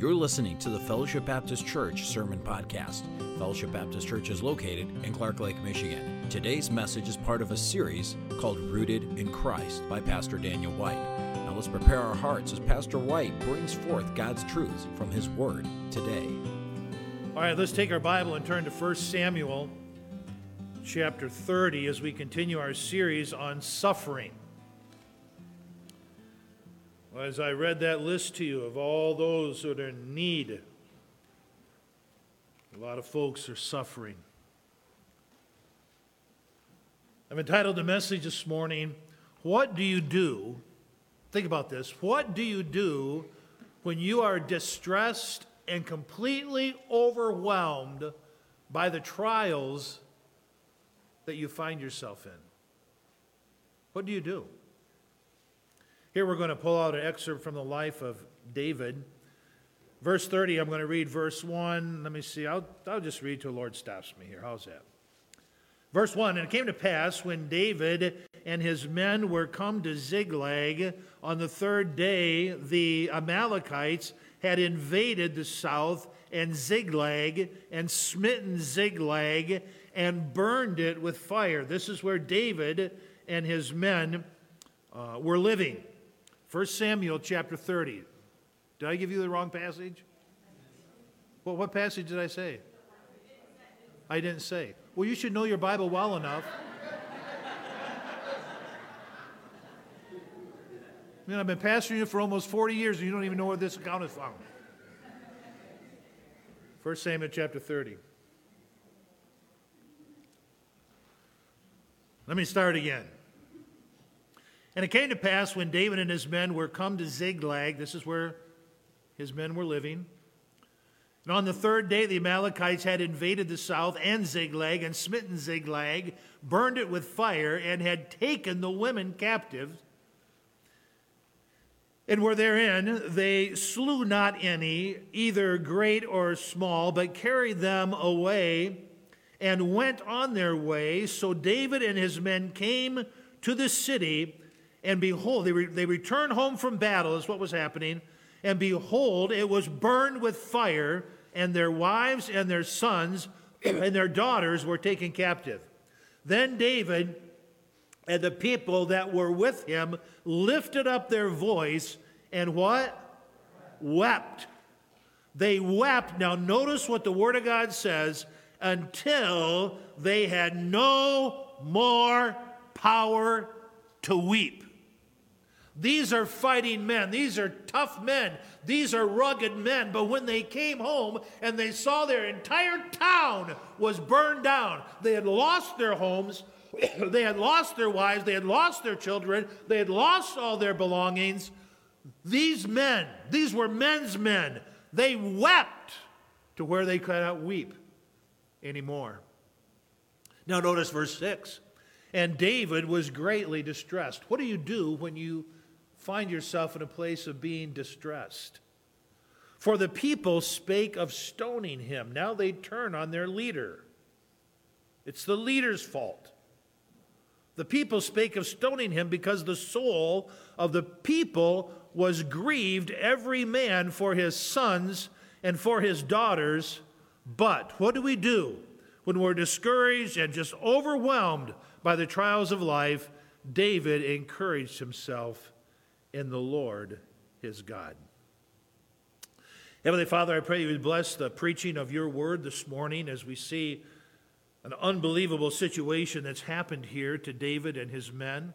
You're listening to the Fellowship Baptist Church Sermon Podcast. Fellowship Baptist Church is located in Clark Lake, Michigan. Today's message is part of a series called Rooted in Christ by Pastor Daniel White. Now let's prepare our hearts as Pastor White brings forth God's truths from his word today. All right, let's take our Bible and turn to 1 Samuel chapter 30 as we continue our series on suffering. As I read that list to you of all those that are in need, a lot of folks are suffering. I've entitled the message this morning, What Do You Do? Think about this. What do you do when you are distressed and completely overwhelmed by the trials that you find yourself in? What do you do? Here we're going to pull out an excerpt from the life of David. Verse 30, I'm going to read verse 1. Let me see. I'll, I'll just read till the Lord stops me here. How's that? Verse 1 And it came to pass when David and his men were come to Ziklag on the third day, the Amalekites had invaded the south and Ziklag and smitten Ziklag and burned it with fire. This is where David and his men uh, were living. 1 Samuel chapter 30. Did I give you the wrong passage? Well, what passage did I say? I didn't say. Well, you should know your Bible well enough. I mean, I've been pastoring you for almost 40 years and you don't even know where this account is found. 1 Samuel chapter 30. Let me start again. And it came to pass when David and his men were come to Ziklag, this is where his men were living. And on the third day, the Amalekites had invaded the south and Ziklag and smitten Ziklag, burned it with fire, and had taken the women captive. And were therein, they slew not any, either great or small, but carried them away and went on their way. So David and his men came to the city and behold, they, re- they returned home from battle, is what was happening. And behold, it was burned with fire, and their wives and their sons and their daughters were taken captive. Then David and the people that were with him lifted up their voice and what? Wept. They wept. Now, notice what the Word of God says until they had no more power to weep. These are fighting men. These are tough men. These are rugged men. But when they came home and they saw their entire town was burned down, they had lost their homes, they had lost their wives, they had lost their children, they had lost all their belongings. These men, these were men's men, they wept to where they could not weep anymore. Now, notice verse 6. And David was greatly distressed. What do you do when you find yourself in a place of being distressed. For the people spake of stoning him. Now they turn on their leader. It's the leader's fault. The people spake of stoning him because the soul of the people was grieved, every man for his sons and for his daughters. But what do we do when we're discouraged and just overwhelmed by the trials of life? David encouraged himself in the Lord his God. Heavenly Father, I pray you would bless the preaching of your word this morning as we see an unbelievable situation that's happened here to David and his men,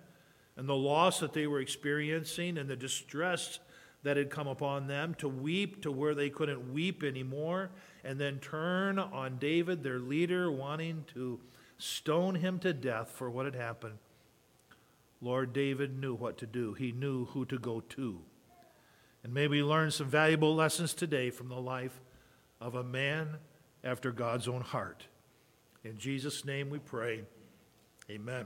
and the loss that they were experiencing, and the distress that had come upon them to weep to where they couldn't weep anymore, and then turn on David, their leader, wanting to stone him to death for what had happened. Lord David knew what to do, he knew who to go to. And may we learn some valuable lessons today from the life of a man after God's own heart. In Jesus' name we pray. Amen.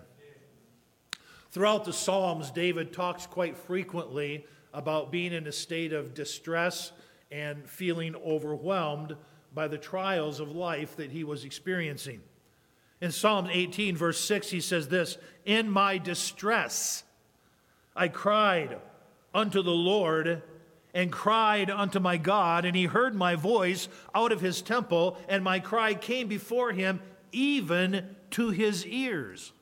Throughout the Psalms, David talks quite frequently about being in a state of distress and feeling overwhelmed by the trials of life that he was experiencing. In Psalm 18, verse 6, he says this In my distress, I cried unto the Lord, and cried unto my God, and he heard my voice out of his temple, and my cry came before him even to his ears.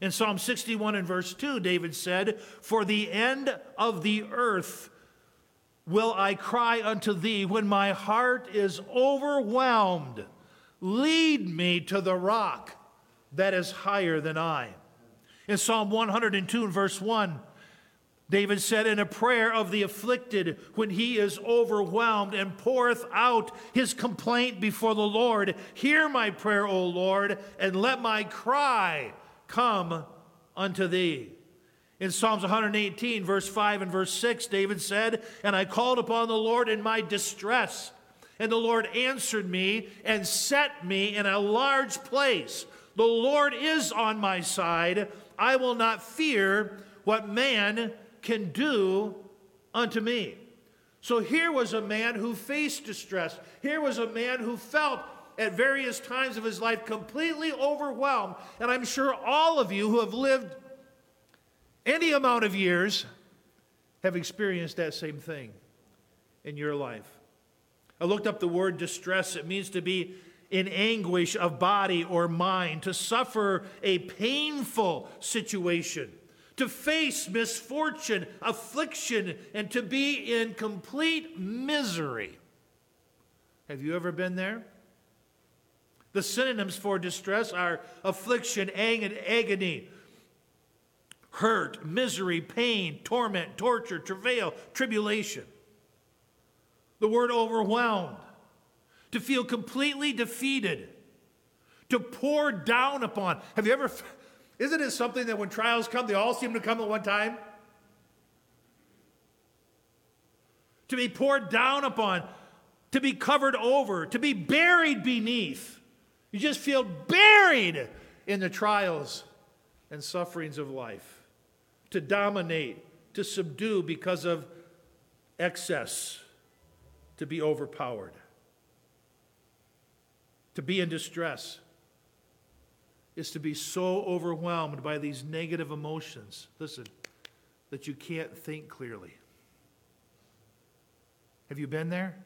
In Psalm 61 and verse 2, David said, For the end of the earth will I cry unto thee when my heart is overwhelmed. Lead me to the rock that is higher than I. In Psalm 102 and verse 1, David said in a prayer of the afflicted when he is overwhelmed and poureth out his complaint before the Lord, Hear my prayer, O Lord, and let my cry come unto thee. In Psalms 118, verse 5 and verse 6, David said, And I called upon the Lord in my distress, and the Lord answered me and set me in a large place. The Lord is on my side. I will not fear what man can do unto me. So here was a man who faced distress. Here was a man who felt at various times of his life completely overwhelmed. And I'm sure all of you who have lived any amount of years have experienced that same thing in your life. I looked up the word distress. It means to be in anguish of body or mind, to suffer a painful situation, to face misfortune, affliction, and to be in complete misery. Have you ever been there? The synonyms for distress are affliction, agony, hurt, misery, pain, torment, torture, travail, tribulation. The word overwhelmed, to feel completely defeated, to pour down upon. Have you ever, isn't it something that when trials come, they all seem to come at one time? To be poured down upon, to be covered over, to be buried beneath. You just feel buried in the trials and sufferings of life, to dominate, to subdue because of excess, to be overpowered, to be in distress is to be so overwhelmed by these negative emotions, listen, that you can't think clearly. Have you been there?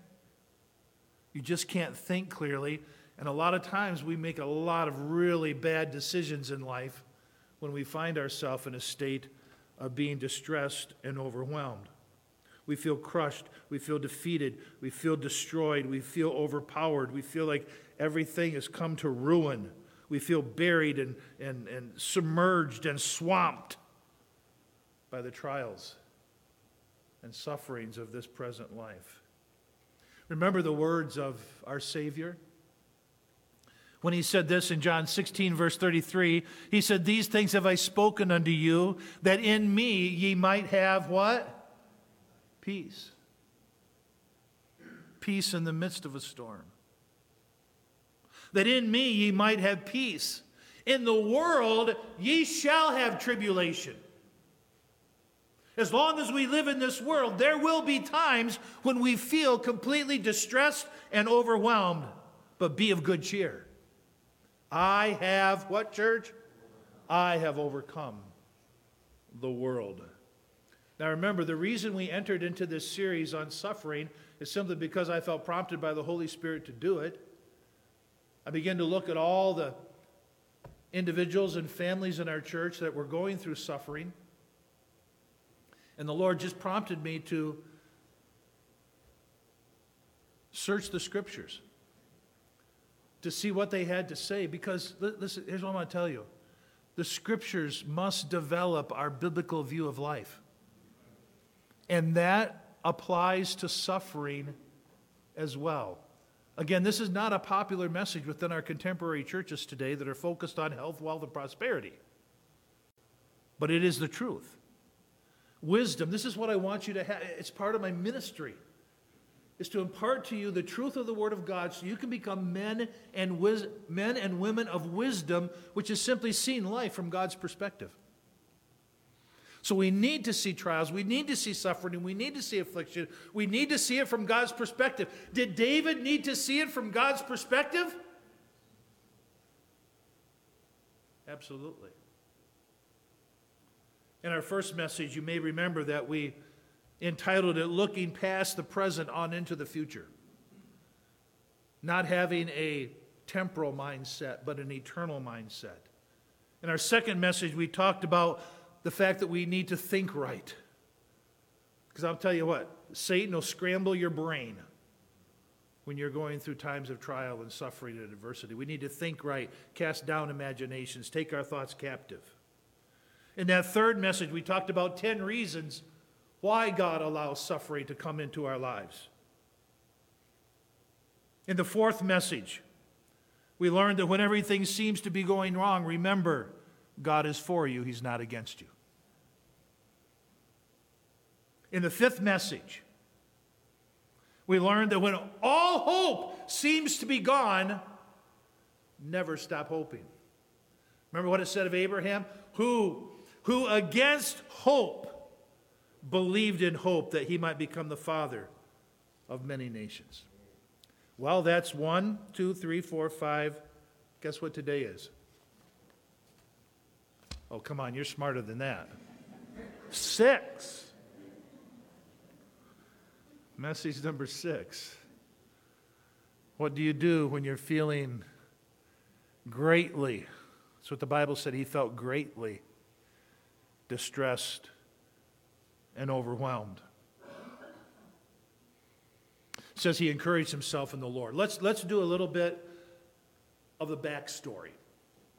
You just can't think clearly and a lot of times we make a lot of really bad decisions in life when we find ourselves in a state of being distressed and overwhelmed. We feel crushed. We feel defeated. We feel destroyed. We feel overpowered. We feel like everything has come to ruin. We feel buried and, and, and submerged and swamped by the trials and sufferings of this present life. Remember the words of our Savior? when he said this in John 16, verse 33. He said, These things have I spoken unto you, that in me ye might have what? Peace. Peace in the midst of a storm. That in me ye might have peace. In the world ye shall have tribulation. As long as we live in this world, there will be times when we feel completely distressed and overwhelmed, but be of good cheer. I have what, church? I have overcome the world. Now remember, the reason we entered into this series on suffering is simply because I felt prompted by the Holy Spirit to do it. I began to look at all the individuals and families in our church that were going through suffering. And the Lord just prompted me to search the scriptures to see what they had to say because, listen, here's what I'm going to tell you the scriptures must develop our biblical view of life. And that applies to suffering as well. Again, this is not a popular message within our contemporary churches today that are focused on health, wealth, and prosperity. But it is the truth. Wisdom, this is what I want you to have. It's part of my ministry is to impart to you the truth of the Word of God so you can become men and, wis- men and women of wisdom, which is simply seeing life from God's perspective. So we need to see trials, we need to see suffering, we need to see affliction, we need to see it from God's perspective. Did David need to see it from God's perspective? Absolutely. In our first message, you may remember that we entitled it Looking Past the Present on into the Future. Not having a temporal mindset, but an eternal mindset. In our second message, we talked about the fact that we need to think right. Because I'll tell you what, Satan will scramble your brain when you're going through times of trial and suffering and adversity. We need to think right, cast down imaginations, take our thoughts captive. In that third message, we talked about 10 reasons why God allows suffering to come into our lives. In the fourth message, we learned that when everything seems to be going wrong, remember, God is for you, He's not against you. In the fifth message, we learned that when all hope seems to be gone, never stop hoping. Remember what it said of Abraham? Who, who against hope believed in hope that he might become the father of many nations. Well, that's one, two, three, four, five. Guess what today is? Oh, come on, you're smarter than that. Six. Message number six. What do you do when you're feeling greatly? That's what the Bible said. He felt greatly distressed and overwhelmed. It says he encouraged himself in the Lord. Let's, let's do a little bit of the backstory,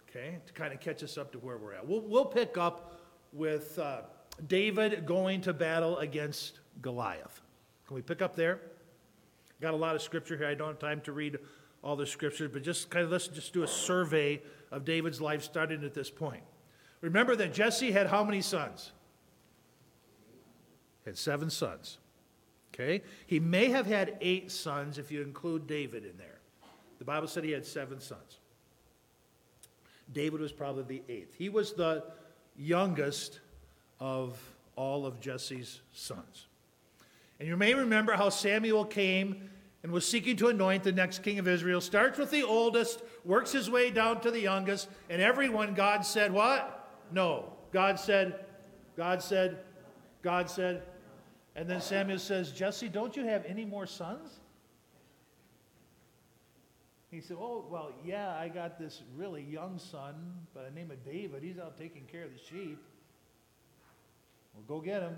okay, to kind of catch us up to where we're at. We'll, we'll pick up with uh, David going to battle against Goliath. Can we pick up there? Got a lot of scripture here. I don't have time to read all the scriptures, but just kind of let's just do a survey of David's life starting at this point. Remember that Jesse had how many sons? had seven sons. Okay? He may have had eight sons if you include David in there. The Bible said he had seven sons. David was probably the eighth. He was the youngest of all of Jesse's sons. And you may remember how Samuel came and was seeking to anoint the next king of Israel. Starts with the oldest, works his way down to the youngest, and everyone, God said, What? No. God said, God said, God said, and then Samuel says, Jesse, don't you have any more sons? He said, Oh, well, yeah, I got this really young son by the name of David. He's out taking care of the sheep. Well, go get him.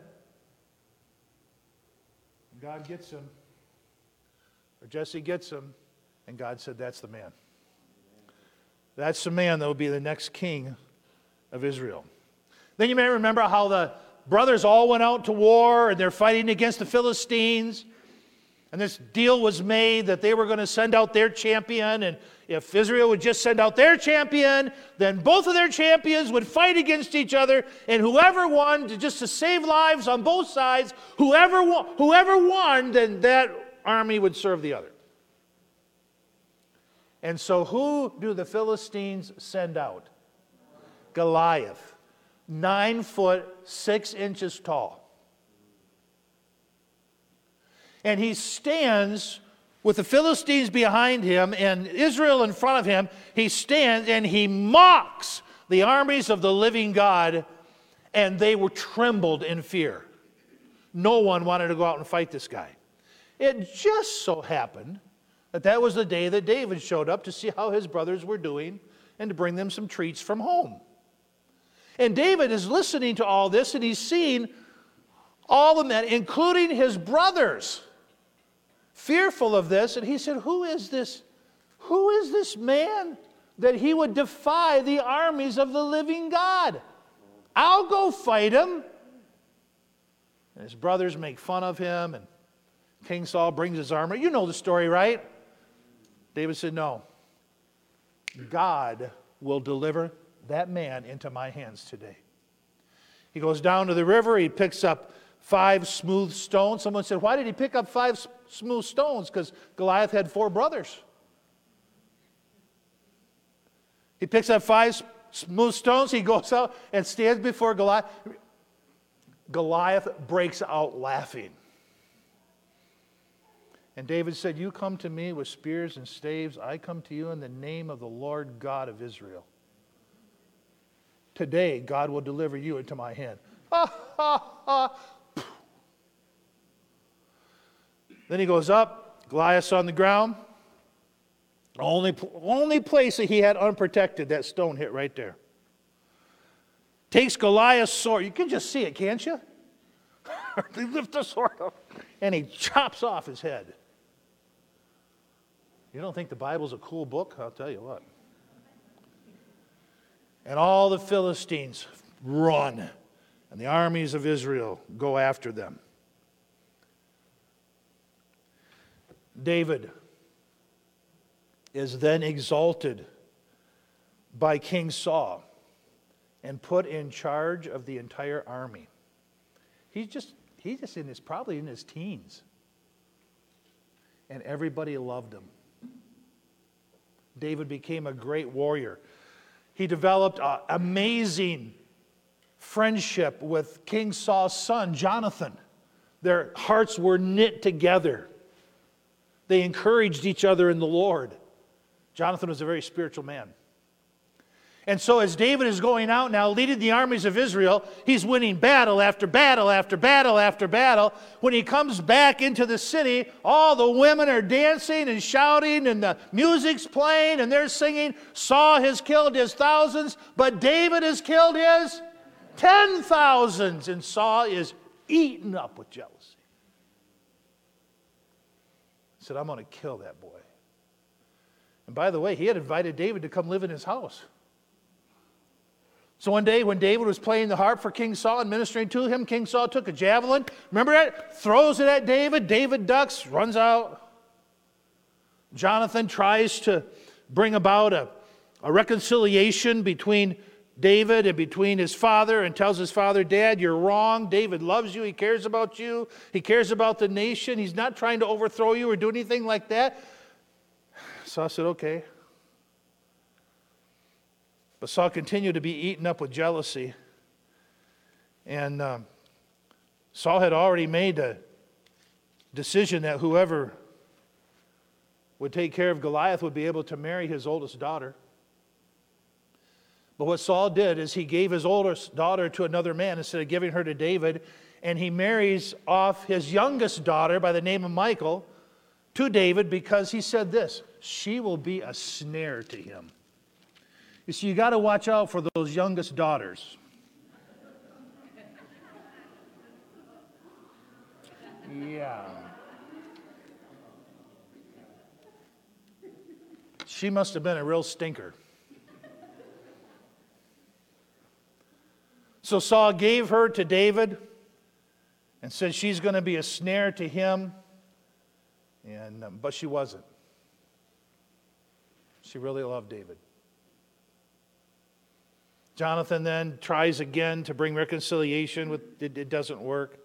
God gets him. Or Jesse gets him. And God said, That's the man. That's the man that will be the next king of Israel. Then you may remember how the brothers all went out to war and they're fighting against the Philistines. And this deal was made that they were going to send out their champion. And if Israel would just send out their champion, then both of their champions would fight against each other. And whoever won, just to save lives on both sides, whoever won, whoever won then that army would serve the other. And so, who do the Philistines send out? Goliath nine foot six inches tall. And he stands with the Philistines behind him and Israel in front of him. He stands and he mocks the armies of the living God, and they were trembled in fear. No one wanted to go out and fight this guy. It just so happened that that was the day that David showed up to see how his brothers were doing and to bring them some treats from home. And David is listening to all this and he's seeing all the men, including his brothers, fearful of this. And he said, Who is this? Who is this man that he would defy the armies of the living God? I'll go fight him. And his brothers make fun of him, and King Saul brings his armor. You know the story, right? David said, No. God will deliver that man into my hands today. He goes down to the river, he picks up five smooth stones. Someone said, Why did he pick up five smooth stones? Because Goliath had four brothers. He picks up five smooth stones, he goes out and stands before Goliath. Goliath breaks out laughing. And David said, You come to me with spears and staves, I come to you in the name of the Lord God of Israel. Today, God will deliver you into my hand. Then he goes up, Goliath's on the ground. Only, only place that he had unprotected, that stone hit right there. Takes Goliath's sword. You can just see it, can't you? they lift the sword up and he chops off his head. You don't think the Bible's a cool book? I'll tell you what. And all the Philistines run, and the armies of Israel go after them. David is then exalted by King Saul and put in charge of the entire army. He's just he's just in his probably in his teens. And everybody loved him. David became a great warrior. He developed an amazing friendship with King Saul's son, Jonathan. Their hearts were knit together. They encouraged each other in the Lord. Jonathan was a very spiritual man. And so, as David is going out now, leading the armies of Israel, he's winning battle after battle after battle after battle. When he comes back into the city, all the women are dancing and shouting, and the music's playing, and they're singing. Saul has killed his thousands, but David has killed his ten thousands. And Saul is eaten up with jealousy. He said, I'm going to kill that boy. And by the way, he had invited David to come live in his house. So one day when David was playing the harp for King Saul and ministering to him, King Saul took a javelin. Remember that? Throws it at David. David ducks, runs out. Jonathan tries to bring about a, a reconciliation between David and between his father and tells his father, Dad, you're wrong. David loves you. He cares about you. He cares about the nation. He's not trying to overthrow you or do anything like that. I said, Okay. But Saul continued to be eaten up with jealousy. And um, Saul had already made a decision that whoever would take care of Goliath would be able to marry his oldest daughter. But what Saul did is he gave his oldest daughter to another man instead of giving her to David, and he marries off his youngest daughter by the name of Michal to David because he said this she will be a snare to him. You see, you got to watch out for those youngest daughters. Yeah. She must have been a real stinker. So Saul gave her to David and said she's going to be a snare to him. And, um, but she wasn't. She really loved David. Jonathan then tries again to bring reconciliation with it, it doesn't work.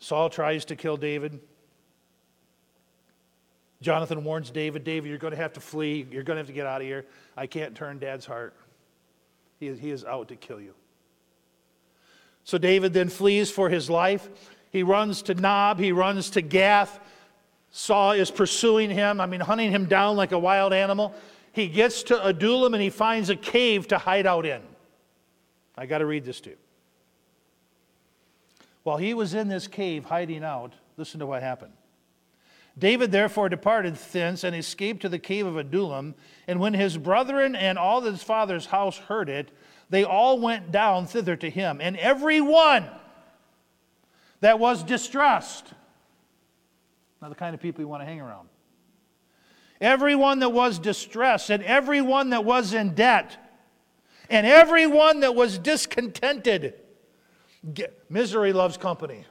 Saul tries to kill David. Jonathan warns David, David, you're going to have to flee. You're going to have to get out of here. I can't turn dad's heart. He is, he is out to kill you. So David then flees for his life. He runs to Nob, he runs to Gath. Saul is pursuing him, I mean, hunting him down like a wild animal he gets to Adullam and he finds a cave to hide out in. I got to read this to you. While he was in this cave hiding out, listen to what happened. David therefore departed thence and escaped to the cave of Adullam. And when his brethren and all his father's house heard it, they all went down thither to him. And every one that was distressed, not the kind of people you want to hang around, everyone that was distressed, and everyone that was in debt, and everyone that was discontented. Misery loves company.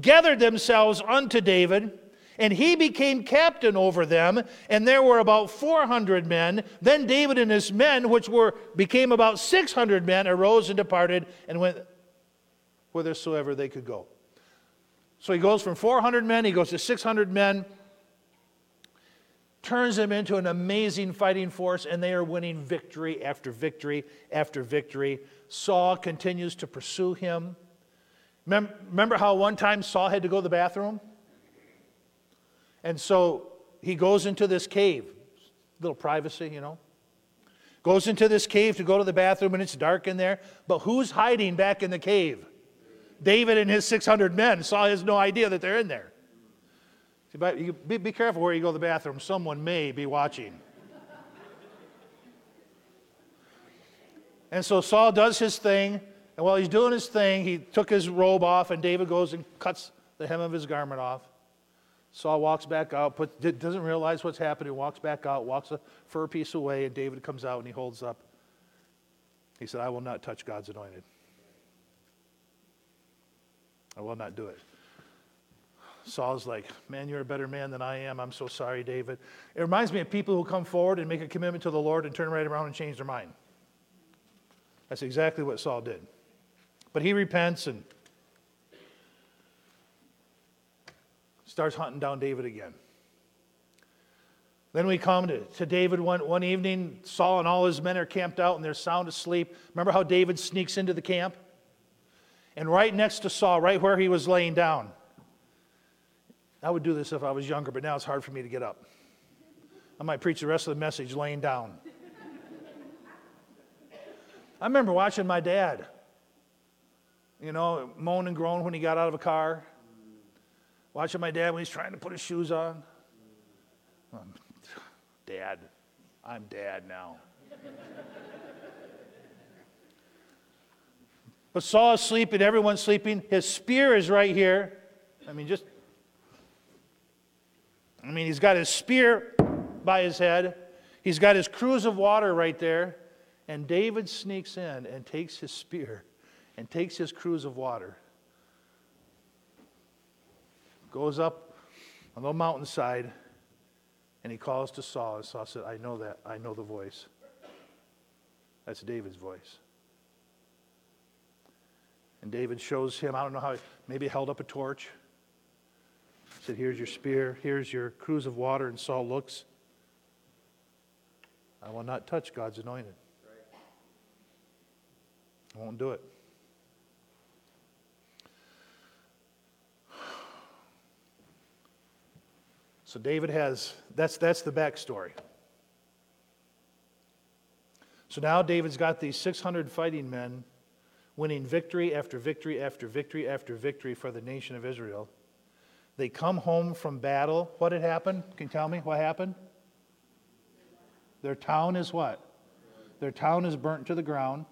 Gathered themselves unto David, and he became captain over them, and there were about 400 men. Then David and his men, which were became about 600 men, arose and departed and went whithersoever they could go. So he goes from 400 men, he goes to 600 men turns them into an amazing fighting force, and they are winning victory after victory after victory. Saul continues to pursue him. Remember how one time Saul had to go to the bathroom? And so he goes into this cave, little privacy, you know. Goes into this cave to go to the bathroom, and it's dark in there. But who's hiding back in the cave? David and his 600 men. Saul has no idea that they're in there. See, But you be, be careful where you go to the bathroom. Someone may be watching. and so Saul does his thing. And while he's doing his thing, he took his robe off, and David goes and cuts the hem of his garment off. Saul walks back out, put, doesn't realize what's happening, walks back out, walks a fur piece away, and David comes out and he holds up. He said, I will not touch God's anointed. I will not do it. Saul's like, Man, you're a better man than I am. I'm so sorry, David. It reminds me of people who come forward and make a commitment to the Lord and turn right around and change their mind. That's exactly what Saul did. But he repents and starts hunting down David again. Then we come to, to David one, one evening. Saul and all his men are camped out and they're sound asleep. Remember how David sneaks into the camp? And right next to Saul, right where he was laying down, I would do this if I was younger, but now it's hard for me to get up. I might preach the rest of the message laying down. I remember watching my dad, you know, moan and groan when he got out of a car. Watching my dad when he's trying to put his shoes on. Um, dad, I'm dad now. but Saul is sleeping, everyone's sleeping. His spear is right here. I mean, just, I mean, he's got his spear by his head, he's got his cruse of water right there. And David sneaks in and takes his spear and takes his cruse of water goes up on the mountainside and he calls to Saul. And Saul said, I know that. I know the voice. That's David's voice. And David shows him, I don't know how, maybe held up a torch. He said, Here's your spear, here's your cruse of water. And Saul looks. I will not touch God's anointed. I won't do it. So David has, that's, that's the backstory. So now David's got these 600 fighting men winning victory after victory after victory after victory for the nation of Israel. They come home from battle. What had happened? Can you tell me what happened? Their town is what? Their town is burnt to the ground.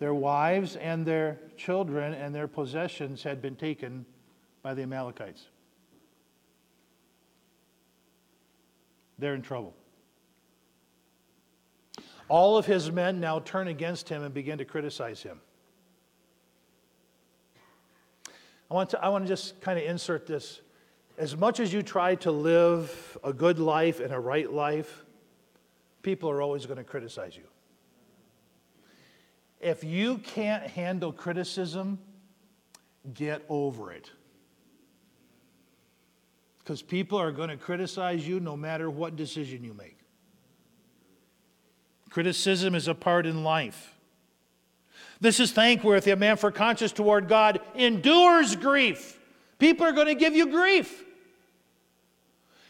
Their wives and their children and their possessions had been taken by the Amalekites. They're in trouble. All of his men now turn against him and begin to criticize him. I want to, I want to just kind of insert this. As much as you try to live a good life and a right life, people are always going to criticize you. If you can't handle criticism, get over it because people are going to criticize you no matter what decision you make. Criticism is a part in life. This is thankworthy. A man for conscience toward God endures grief. People are going to give you grief.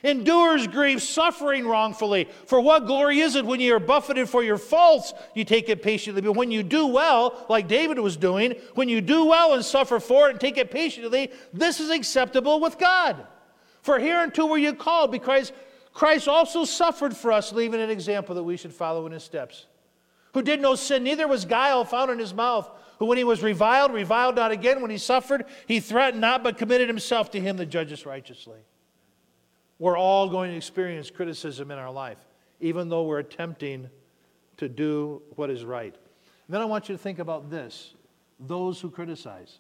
Endures grief, suffering wrongfully. For what glory is it when you are buffeted for your faults? You take it patiently. But when you do well, like David was doing, when you do well and suffer for it and take it patiently, this is acceptable with God. For hereunto were you called, because Christ also suffered for us, leaving an example that we should follow in his steps. Who did no sin, neither was guile found in his mouth. Who, when he was reviled, reviled not again. When he suffered, he threatened not, but committed himself to him that judges righteously. We're all going to experience criticism in our life, even though we're attempting to do what is right. And then I want you to think about this those who criticize.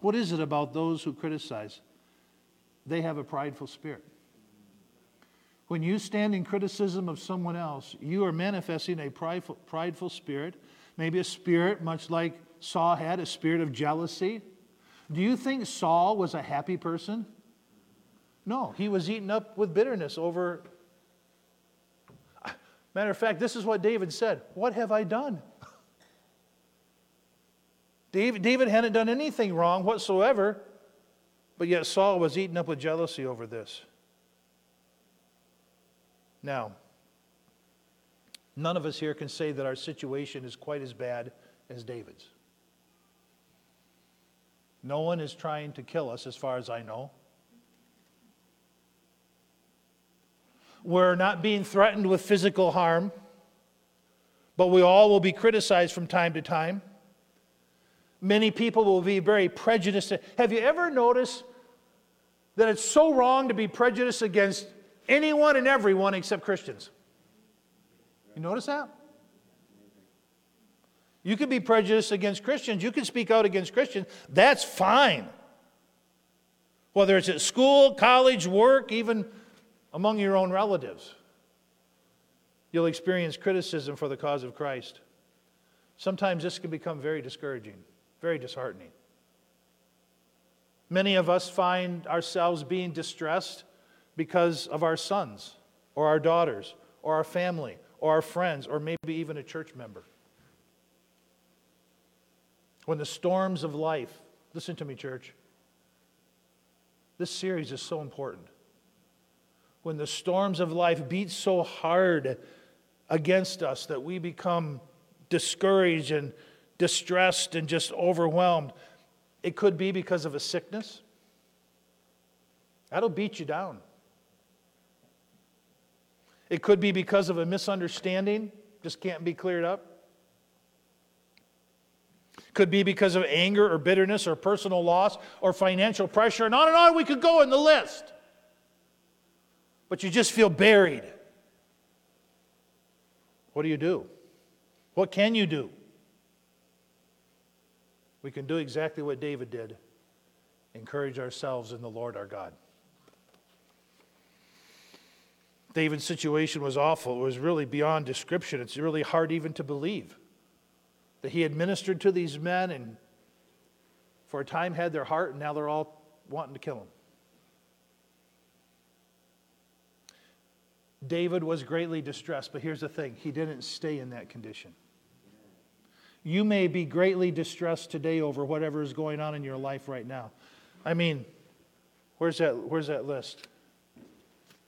What is it about those who criticize? They have a prideful spirit. When you stand in criticism of someone else, you are manifesting a prideful, prideful spirit, maybe a spirit much like Saul had, a spirit of jealousy. Do you think Saul was a happy person? No, he was eaten up with bitterness over. Matter of fact, this is what David said What have I done? David, David hadn't done anything wrong whatsoever. But yet Saul was eaten up with jealousy over this. Now, none of us here can say that our situation is quite as bad as David's. No one is trying to kill us, as far as I know. We're not being threatened with physical harm, but we all will be criticized from time to time. Many people will be very prejudiced. Have you ever noticed that it's so wrong to be prejudiced against anyone and everyone except Christians? You notice that? You can be prejudiced against Christians. You can speak out against Christians. That's fine. Whether it's at school, college, work, even among your own relatives, you'll experience criticism for the cause of Christ. Sometimes this can become very discouraging, very disheartening. Many of us find ourselves being distressed because of our sons or our daughters or our family or our friends or maybe even a church member. When the storms of life, listen to me, church, this series is so important. When the storms of life beat so hard against us that we become discouraged and distressed and just overwhelmed, it could be because of a sickness. That'll beat you down. It could be because of a misunderstanding, just can't be cleared up. Could be because of anger or bitterness or personal loss or financial pressure, and on and on we could go in the list. But you just feel buried. What do you do? What can you do? We can do exactly what David did encourage ourselves in the Lord our God. David's situation was awful. It was really beyond description. It's really hard even to believe that he had ministered to these men and for a time had their heart, and now they're all wanting to kill him. David was greatly distressed, but here's the thing he didn't stay in that condition. You may be greatly distressed today over whatever is going on in your life right now. I mean, where's that, where's that list?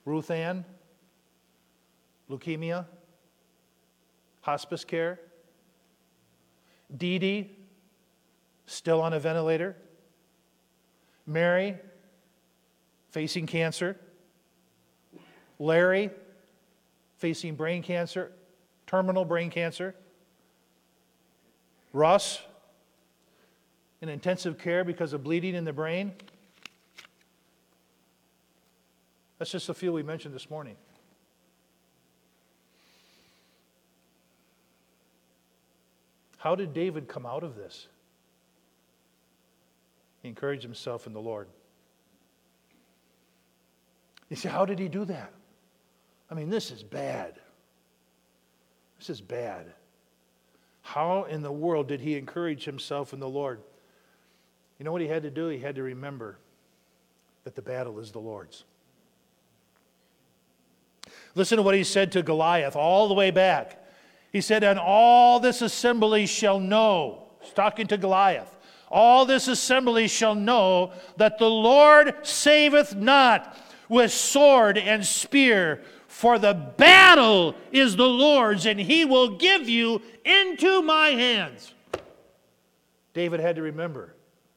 Ruth Ann? Leukemia? Hospice care? Dee Dee, still on a ventilator. Mary, facing cancer. Larry, facing brain cancer, terminal brain cancer. Russ, in intensive care because of bleeding in the brain. That's just a few we mentioned this morning. How did David come out of this? He encouraged himself in the Lord. You see, how did he do that? I mean, this is bad. This is bad. How in the world did he encourage himself in the Lord? You know what he had to do? He had to remember that the battle is the Lord's. Listen to what he said to Goliath all the way back. He said, And all this assembly shall know, he's talking to Goliath, all this assembly shall know that the Lord saveth not with sword and spear, for the battle is the Lord's, and he will give you into my hands. David had to remember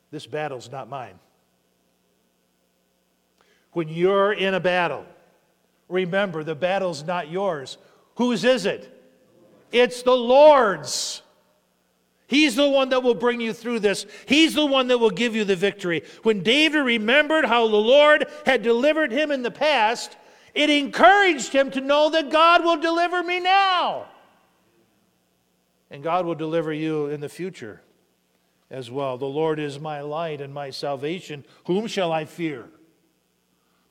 this battle's not mine. When you're in a battle, remember the battle's not yours. Whose is it? It's the Lord's. He's the one that will bring you through this. He's the one that will give you the victory. When David remembered how the Lord had delivered him in the past, it encouraged him to know that God will deliver me now. And God will deliver you in the future as well. The Lord is my light and my salvation. Whom shall I fear?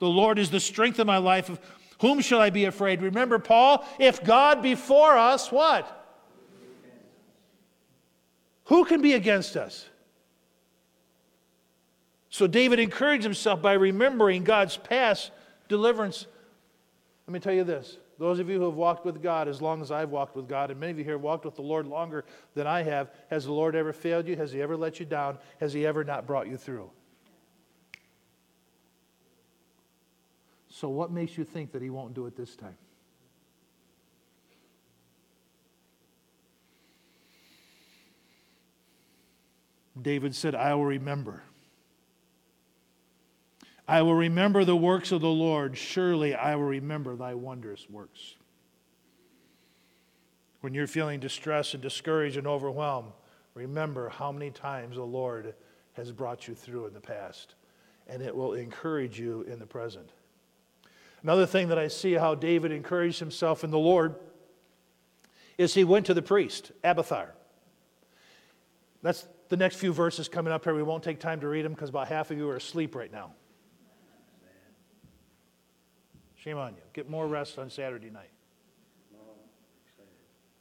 The Lord is the strength of my life. Whom shall I be afraid? Remember, Paul, if God be for us, what? Who can be against us? So David encouraged himself by remembering God's past deliverance. Let me tell you this. Those of you who have walked with God as long as I've walked with God, and many of you here have walked with the Lord longer than I have, has the Lord ever failed you? Has He ever let you down? Has He ever not brought you through? So, what makes you think that he won't do it this time? David said, I will remember. I will remember the works of the Lord. Surely I will remember thy wondrous works. When you're feeling distressed and discouraged and overwhelmed, remember how many times the Lord has brought you through in the past, and it will encourage you in the present. Another thing that I see how David encouraged himself in the Lord is he went to the priest, Abiathar. That's the next few verses coming up here. We won't take time to read them because about half of you are asleep right now. Shame on you. Get more rest on Saturday night.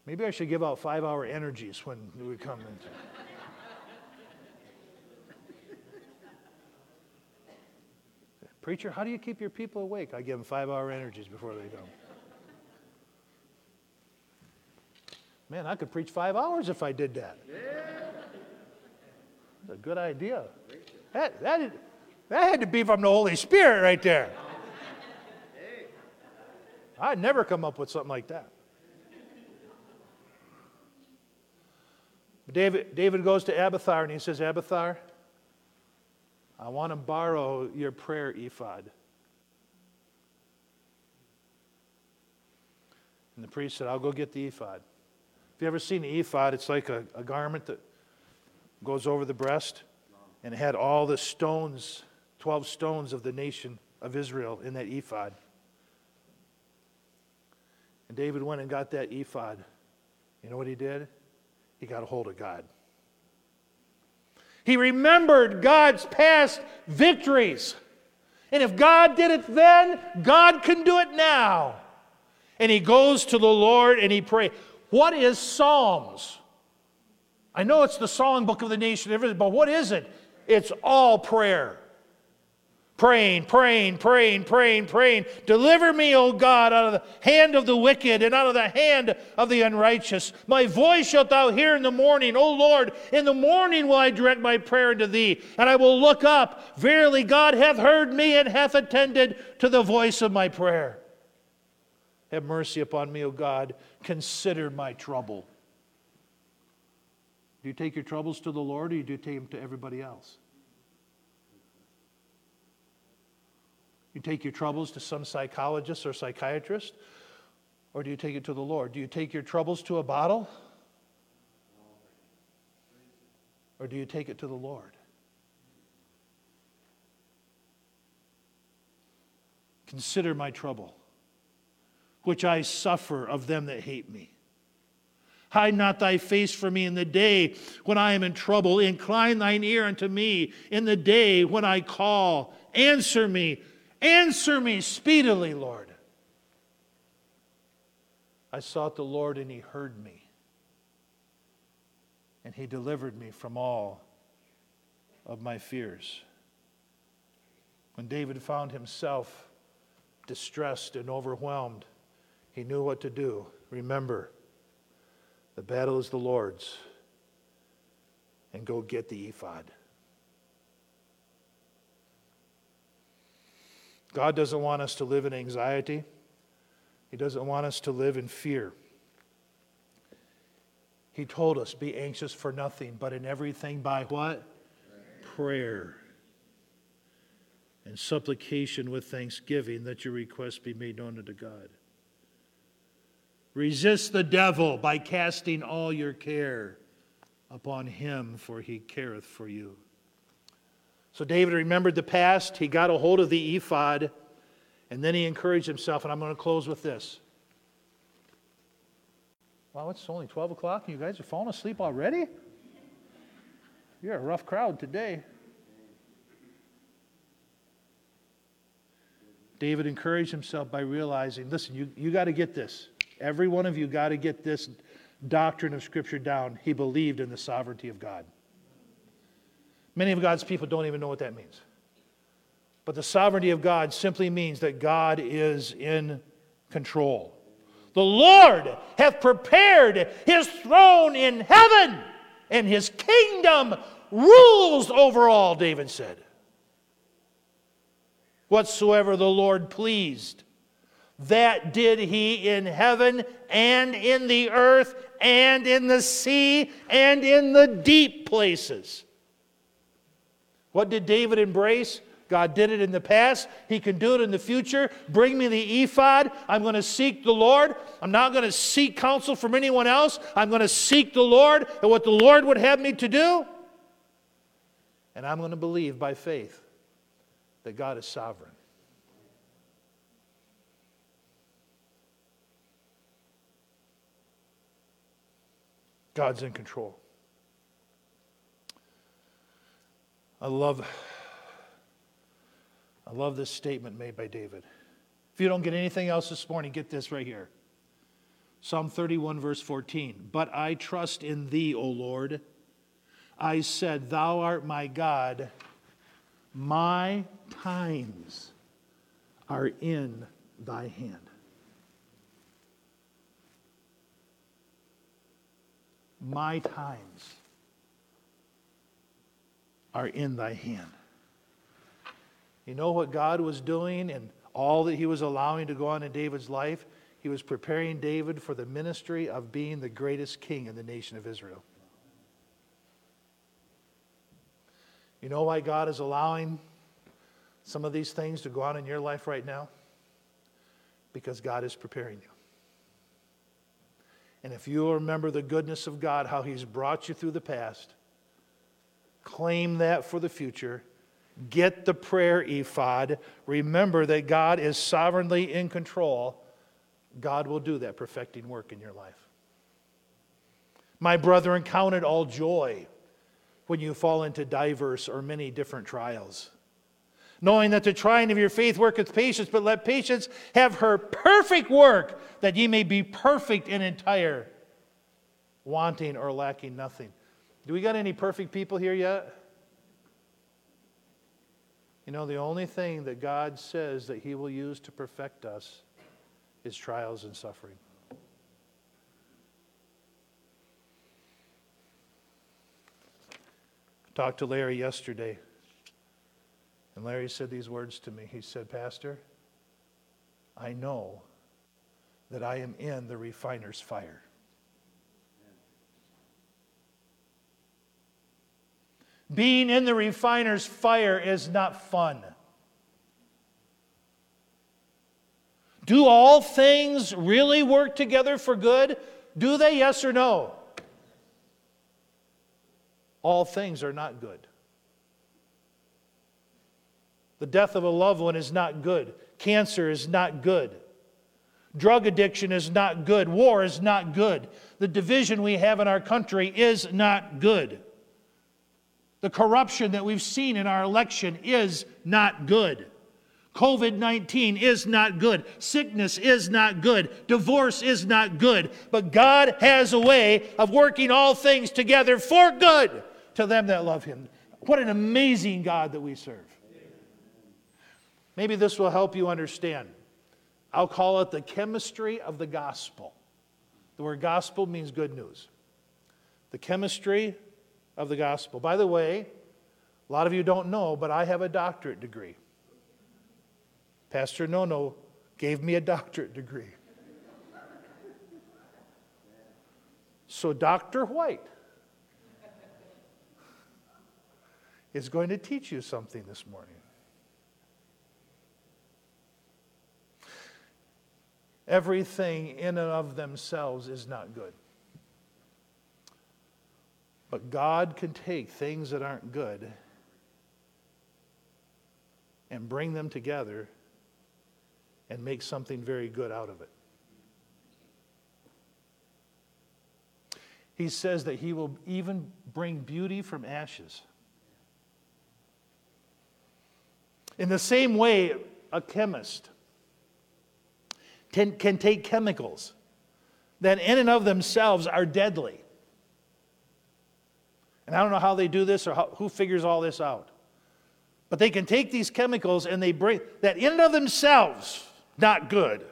Maybe I should give out five hour energies when we come into. Preacher, how do you keep your people awake? I give them five hour energies before they go. Man, I could preach five hours if I did that. That's a good idea. That, that, that had to be from the Holy Spirit right there. I'd never come up with something like that. David, David goes to Abiathar and he says, Abiathar, I want to borrow your prayer ephod. And the priest said, I'll go get the ephod. Have you ever seen the ephod? It's like a, a garment that goes over the breast, and it had all the stones, 12 stones of the nation of Israel in that ephod. And David went and got that ephod. You know what he did? He got a hold of God. He remembered God's past victories. And if God did it then, God can do it now. And he goes to the Lord and he prays. What is Psalms? I know it's the songbook of the nation, but what is it? It's all prayer praying, praying, praying, praying, praying. Deliver me, O God, out of the hand of the wicked and out of the hand of the unrighteous. My voice shalt thou hear in the morning. O Lord, in the morning will I direct my prayer unto thee, and I will look up. Verily, God hath heard me and hath attended to the voice of my prayer. Have mercy upon me, O God. Consider my trouble. Do you take your troubles to the Lord or do you take them to everybody else? You take your troubles to some psychologist or psychiatrist? Or do you take it to the Lord? Do you take your troubles to a bottle? Or do you take it to the Lord? Consider my trouble, which I suffer of them that hate me. Hide not thy face from me in the day when I am in trouble. Incline thine ear unto me in the day when I call. Answer me Answer me speedily, Lord. I sought the Lord and he heard me. And he delivered me from all of my fears. When David found himself distressed and overwhelmed, he knew what to do. Remember, the battle is the Lord's. And go get the ephod. God doesn't want us to live in anxiety, He doesn't want us to live in fear. He told us, be anxious for nothing, but in everything by what? Prayer. And supplication with thanksgiving that your requests be made known unto God. Resist the devil by casting all your care upon him, for he careth for you. So David remembered the past. He got a hold of the ephod, and then he encouraged himself. And I'm going to close with this. Wow, it's only 12 o'clock and you guys are falling asleep already? You're a rough crowd today. David encouraged himself by realizing listen, you, you got to get this. Every one of you got to get this doctrine of Scripture down. He believed in the sovereignty of God. Many of God's people don't even know what that means. But the sovereignty of God simply means that God is in control. The Lord hath prepared his throne in heaven, and his kingdom rules over all, David said. Whatsoever the Lord pleased, that did he in heaven and in the earth and in the sea and in the deep places. What did David embrace? God did it in the past. He can do it in the future. Bring me the ephod. I'm going to seek the Lord. I'm not going to seek counsel from anyone else. I'm going to seek the Lord and what the Lord would have me to do. And I'm going to believe by faith that God is sovereign. God's in control. I love, I love this statement made by David. If you don't get anything else this morning, get this right here. Psalm 31, verse 14. But I trust in thee, O Lord. I said, Thou art my God. My times are in thy hand. My times are in thy hand. You know what God was doing and all that he was allowing to go on in David's life? He was preparing David for the ministry of being the greatest king in the nation of Israel. You know why God is allowing some of these things to go on in your life right now? Because God is preparing you. And if you remember the goodness of God, how He's brought you through the past, claim that for the future. Get the prayer ephod. Remember that God is sovereignly in control. God will do that perfecting work in your life. My brethren, count it all joy when you fall into diverse or many different trials. Knowing that the trying of your faith worketh patience, but let patience have her perfect work, that ye may be perfect and entire, wanting or lacking nothing. Do we got any perfect people here yet? You know, the only thing that God says that He will use to perfect us is trials and suffering. I talked to Larry yesterday, and Larry said these words to me. He said, Pastor, I know that I am in the refiner's fire. Being in the refiner's fire is not fun. Do all things really work together for good? Do they, yes or no? all things are not good. The death of a loved one is not good. Cancer is not good. Drug addiction is not good. War is not good. The division we have in our country is not good. The corruption that we've seen in our election is not good. COVID 19 is not good. Sickness is not good. Divorce is not good. But God has a way of working all things together for good to them that love him. What an amazing God that we serve. Maybe this will help you understand. I'll call it the chemistry of the gospel. The word gospel means good news. The chemistry of the gospel. By the way, a lot of you don't know, but I have a doctorate degree. Pastor Nono gave me a doctorate degree. So, Dr. White is going to teach you something this morning. Everything in and of themselves is not good. But God can take things that aren't good and bring them together and make something very good out of it. He says that He will even bring beauty from ashes. In the same way, a chemist can, can take chemicals that, in and of themselves, are deadly. And I don't know how they do this or how, who figures all this out. But they can take these chemicals and they bring that, in and of themselves, not good.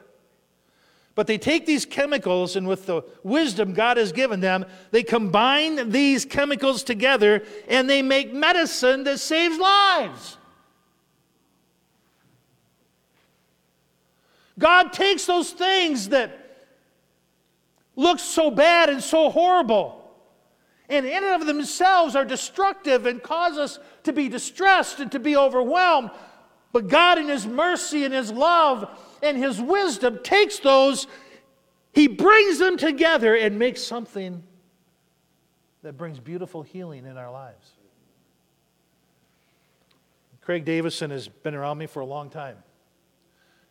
But they take these chemicals and with the wisdom God has given them, they combine these chemicals together and they make medicine that saves lives. God takes those things that look so bad and so horrible and in and of themselves are destructive and cause us to be distressed and to be overwhelmed. But God, in His mercy and His love and His wisdom, takes those, He brings them together and makes something that brings beautiful healing in our lives. Craig Davison has been around me for a long time.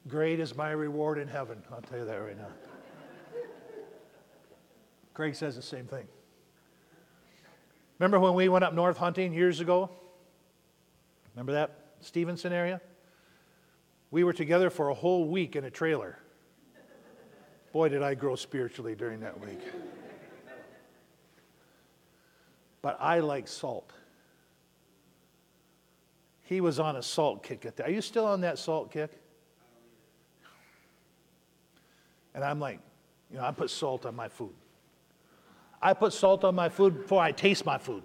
Great is my reward in heaven. I'll tell you that right now. Craig says the same thing. Remember when we went up north hunting years ago? Remember that Stevenson area? We were together for a whole week in a trailer. Boy, did I grow spiritually during that week. But I like salt. He was on a salt kick at that. Are you still on that salt kick? And I'm like, you know, I put salt on my food. I put salt on my food before I taste my food.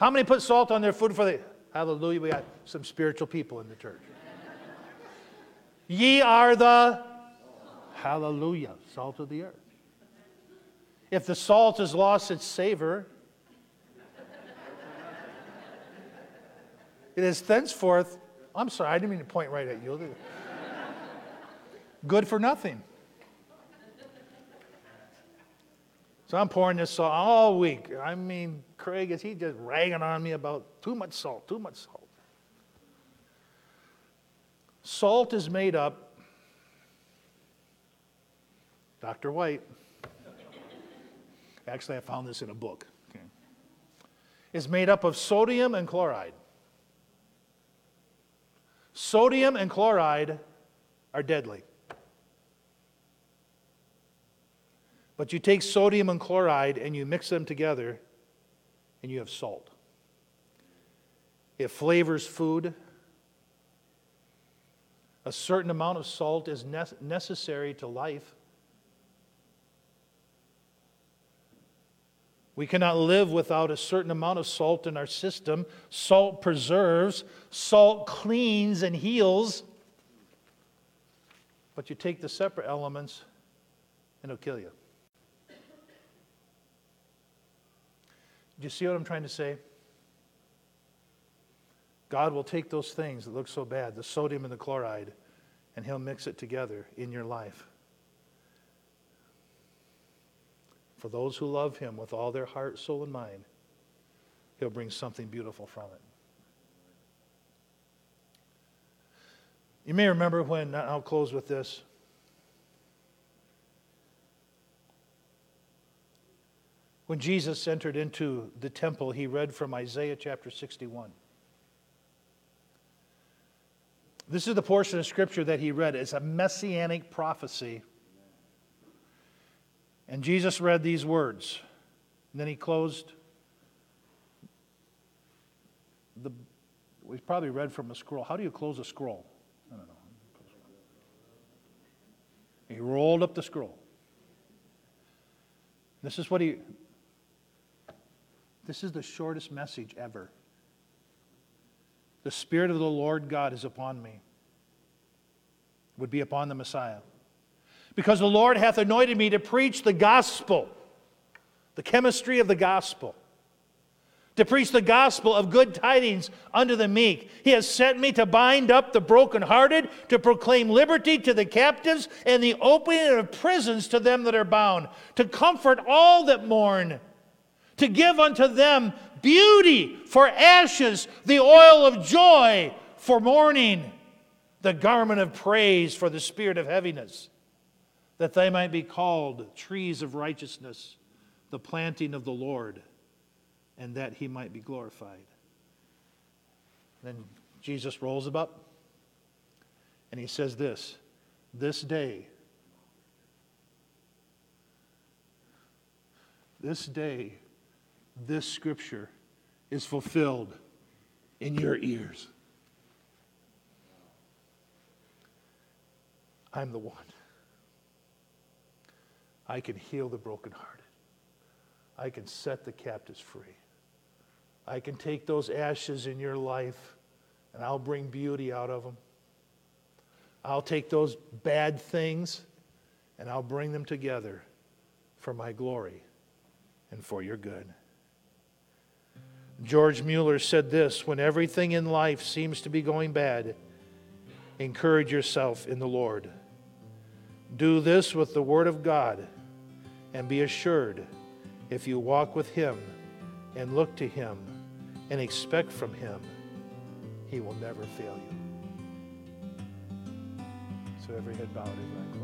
How many put salt on their food for the hallelujah? We got some spiritual people in the church. Ye are the hallelujah, salt of the earth. If the salt has lost its savor, it is thenceforth, I'm sorry, I didn't mean to point right at you. Good for nothing. So I'm pouring this salt all week. I mean, Craig, is he just ragging on me about too much salt, too much salt? Salt is made up, Dr. White, actually, I found this in a book, okay, is made up of sodium and chloride. Sodium and chloride are deadly. But you take sodium and chloride and you mix them together, and you have salt. It flavors food. A certain amount of salt is ne- necessary to life. We cannot live without a certain amount of salt in our system. Salt preserves, salt cleans and heals. But you take the separate elements, and it'll kill you. Do you see what I'm trying to say? God will take those things that look so bad, the sodium and the chloride, and He'll mix it together in your life. For those who love Him with all their heart, soul, and mind, He'll bring something beautiful from it. You may remember when, I'll close with this. When Jesus entered into the temple, he read from Isaiah chapter 61. This is the portion of scripture that he read. It's a messianic prophecy. And Jesus read these words. And then he closed. The, we probably read from a scroll. How do you close a scroll? I don't know. He rolled up the scroll. This is what he this is the shortest message ever. The Spirit of the Lord God is upon me, would be upon the Messiah. Because the Lord hath anointed me to preach the gospel, the chemistry of the gospel, to preach the gospel of good tidings unto the meek. He has sent me to bind up the brokenhearted, to proclaim liberty to the captives, and the opening of prisons to them that are bound, to comfort all that mourn to give unto them beauty for ashes, the oil of joy for mourning, the garment of praise for the spirit of heaviness, that they might be called trees of righteousness, the planting of the Lord, and that he might be glorified. Then Jesus rolls him up and he says this This day, this day this scripture is fulfilled in your ears. I'm the one. I can heal the brokenhearted. I can set the captives free. I can take those ashes in your life and I'll bring beauty out of them. I'll take those bad things and I'll bring them together for my glory and for your good. George Mueller said this when everything in life seems to be going bad, encourage yourself in the Lord. Do this with the Word of God, and be assured if you walk with Him and look to Him and expect from Him, He will never fail you. So every head bowed, every eye closed.